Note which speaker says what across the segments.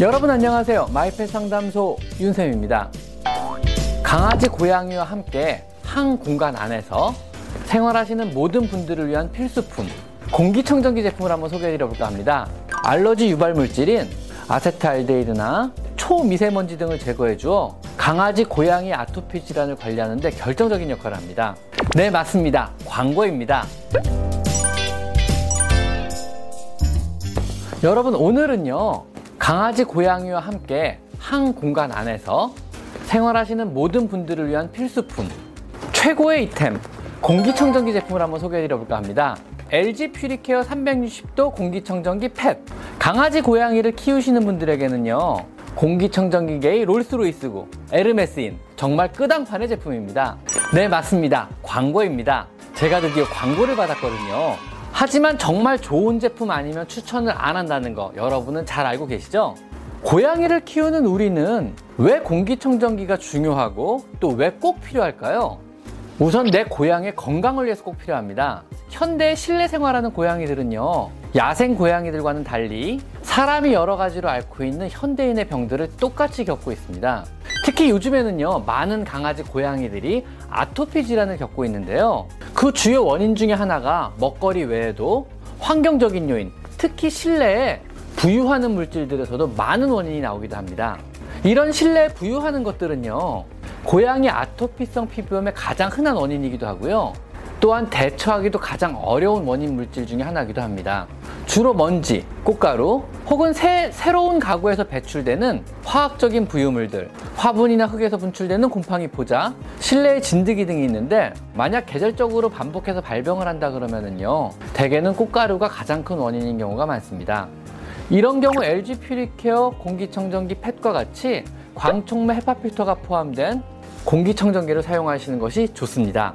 Speaker 1: 여러분 안녕하세요. 마이펫 상담소 윤쌤입니다. 강아지 고양이와 함께 한 공간 안에서 생활하시는 모든 분들을 위한 필수품 공기청정기 제품을 한번 소개해 드려볼까 합니다. 알러지 유발 물질인 아세트알데히드나 초미세먼지 등을 제거해 주어 강아지 고양이 아토피 질환을 관리하는 데 결정적인 역할을 합니다. 네, 맞습니다. 광고입니다. 여러분 오늘은요 강아지 고양이와 함께 한 공간 안에서 생활하시는 모든 분들을 위한 필수품 최고의 이템 공기청정기 제품을 한번 소개해 드려볼까 합니다. LG 퓨리케어 360도 공기청정기 펫. 강아지 고양이를 키우시는 분들에게는요 공기청정기계의 롤스로이스고 에르메스인 정말 끄당판의 제품입니다. 네 맞습니다. 광고입니다. 제가 드디어 광고를 받았거든요 하지만 정말 좋은 제품 아니면 추천을 안 한다는 거 여러분은 잘 알고 계시죠? 고양이를 키우는 우리는 왜 공기청정기가 중요하고 또 왜 꼭 필요할까요? 우선 내 고양이의 건강을 위해서 꼭 필요합니다. 현대 실내 생활하는 고양이들은요, 야생 고양이들과는 달리 사람이 여러 가지로 앓고 있는 현대인의 병들을 똑같이 겪고 있습니다. 특히 요즘에는요, 많은 강아지 고양이들이 아토피 질환을 겪고 있는데요. 그 주요 원인 중에 하나가 먹거리 외에도 환경적인 요인, 특히 실내에 부유하는 물질들에서도 많은 원인이 나오기도 합니다. 이런 실내에 부유하는 것들은요, 고양이 아토피성 피부염의 가장 흔한 원인이기도 하고요. 또한 대처하기도 가장 어려운 원인 물질 중에 하나이기도 합니다. 주로 먼지, 꽃가루 혹은 새, 새로운 가구에서 배출되는 화학적인 부유물들, 화분이나 흙에서 분출되는 곰팡이 포자, 실내의 진드기 등이 있는데 만약 계절적으로 반복해서 발병을 한다 그러면은요 대개는 꽃가루가 가장 큰 원인인 경우가 많습니다. 이런 경우 LG 퓨리케어 공기청정기 펫과 같이 광촉매 헤파 필터가 포함된 공기청정기를 사용하시는 것이 좋습니다.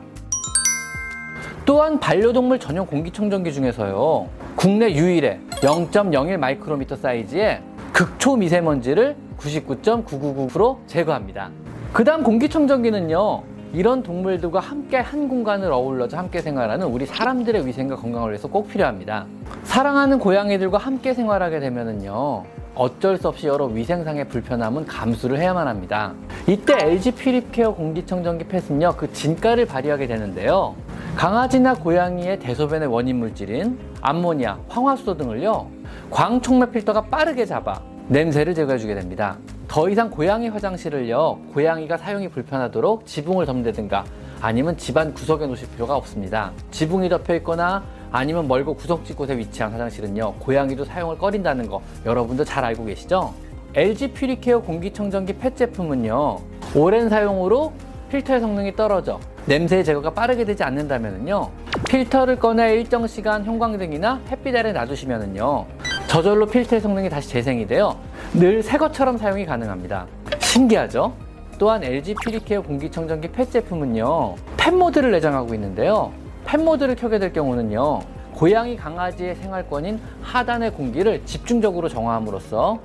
Speaker 1: 또한 반려동물 전용 공기청정기 중에서요 국내 유일의 0.01 마이크로미터 사이즈의 극초 미세먼지를 99.999% 제거합니다. 그 다음 공기청정기는요 이런 동물들과 함께 한 공간을 어울러서 함께 생활하는 우리 사람들의 위생과 건강을 위해서 꼭 필요합니다. 사랑하는 고양이들과 함께 생활하게 되면은요 어쩔 수 없이 여러 위생상의 불편함은 감수를 해야만 합니다. 이때 LG 퓨리케어 공기청정기 펫은요, 그 진가를 발휘하게 되는데요. 강아지나 고양이의 대소변의 원인 물질인 암모니아, 황화수소 등을요, 광촉매 필터가 빠르게 잡아 냄새를 제거해주게 됩니다. 더 이상 고양이 화장실을요, 고양이가 사용이 불편하도록 지붕을 덮는다든가 아니면 집안 구석에 놓으실 필요가 없습니다. 지붕이 덮여 있거나 아니면 멀고 구석지 곳에 위치한 화장실은요 고양이도 사용을 꺼린다는 거 여러분도 잘 알고 계시죠? LG 퓨리케어 공기청정기 펫 제품은요 오랜 사용으로 필터의 성능이 떨어져 냄새 제거가 빠르게 되지 않는다면요 필터를 꺼내 일정 시간 형광등이나 햇빛 아래 놔두시면요 저절로 필터의 성능이 다시 재생이 되어 늘 새 것처럼 사용이 가능합니다 신기하죠? 또한 LG 퓨리케어 공기청정기 펫 제품은요 펫 모드를 내장하고 있는데요 펫 모드를 켜게 될 경우는요 고양이 강아지의 생활권인 하단의 공기를 집중적으로 정화함으로써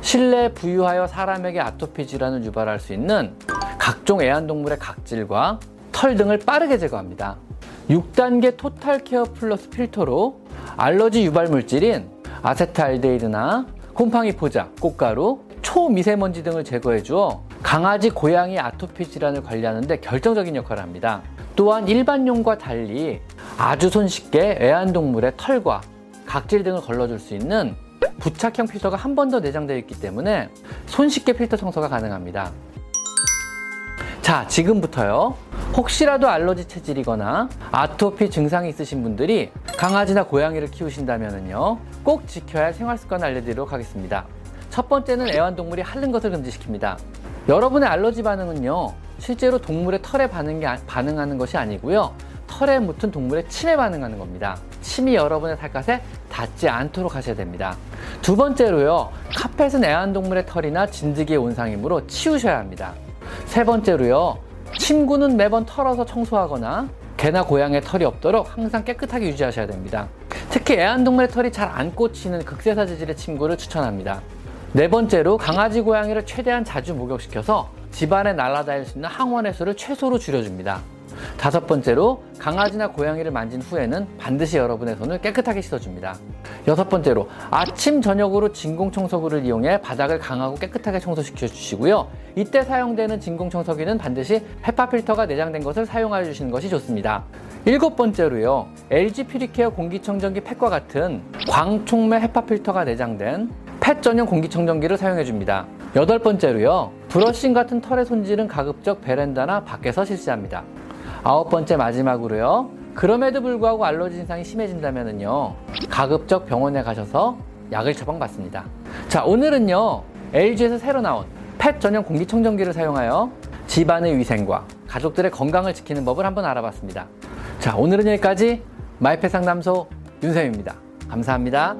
Speaker 1: 실내 부유하여 사람에게 아토피 질환을 유발할 수 있는 각종 애완동물의 각질과 털 등을 빠르게 제거합니다 6단계 토탈 케어 플러스 필터로 알러지 유발 물질인 아세트알데히드나 곰팡이 포자, 꽃가루, 초미세먼지 등을 제거해 주어 강아지, 고양이 아토피 질환을 관리하는데 결정적인 역할을 합니다. 또한 일반용과 달리 아주 손쉽게 애완동물의 털과 각질 등을 걸러줄 수 있는 부착형 필터가 한 번 더 내장되어 있기 때문에 손쉽게 필터 청소가 가능합니다. 자, 지금부터요. 혹시라도 알러지 체질이거나 아토피 증상이 있으신 분들이 강아지나 고양이를 키우신다면요. 꼭 지켜야 할 생활 습관 알려드리도록 하겠습니다. 첫 번째는 애완동물이 핥는 것을 금지시킵니다. 여러분의 알러지 반응은요. 실제로 동물의 털에 반응하는 것이 아니고요. 털에 묻은 동물의 침에 반응하는 겁니다. 침이 여러분의 살갗에 닿지 않도록 하셔야 됩니다. 두 번째로요. 카펫은 애완동물의 털이나 진드기의 온상이므로 치우셔야 합니다. 세 번째로요. 침구는 매번 털어서 청소하거나 개나 고양이의 털이 없도록 항상 깨끗하게 유지하셔야 됩니다. 특히 애완동물의 털이 잘 안 꽂히는 극세사 재질의 침구를 추천합니다. 네 번째로 강아지 고양이를 최대한 자주 목욕시켜서 집안에 날아다닐 수 있는 항원의 수를 최소로 줄여줍니다. 다섯 번째로 강아지나 고양이를 만진 후에는 반드시 여러분의 손을 깨끗하게 씻어줍니다. 여섯 번째로 아침 저녁으로 진공 청소기를 이용해 바닥을 강하고 깨끗하게 청소시켜 주시고요. 이때 사용되는 진공 청소기는 반드시 헤파 필터가 내장된 것을 사용하여 주시는 것이 좋습니다. 일곱 번째로요. LG 퓨리케어 공기청정기 펫과 같은 광촉매 헤파 필터가 내장된 펫 전용 공기청정기를 사용해 줍니다. 여덟 번째로요. 브러싱 같은 털의 손질은 가급적 베란다나 밖에서 실시합니다. 아홉 번째 마지막으로요. 그럼에도 불구하고 알러지 증상이 심해진다면요. 가급적 병원에 가셔서 약을 처방받습니다. 자, 오늘은요. LG에서 새로 나온 펫 전용 공기청정기를 사용하여 집안의 위생과 가족들의 건강을 지키는 법을 한번 알아봤습니다. 자, 오늘은 여기까지 마이펫 상담소 윤쌤입니다. 감사합니다.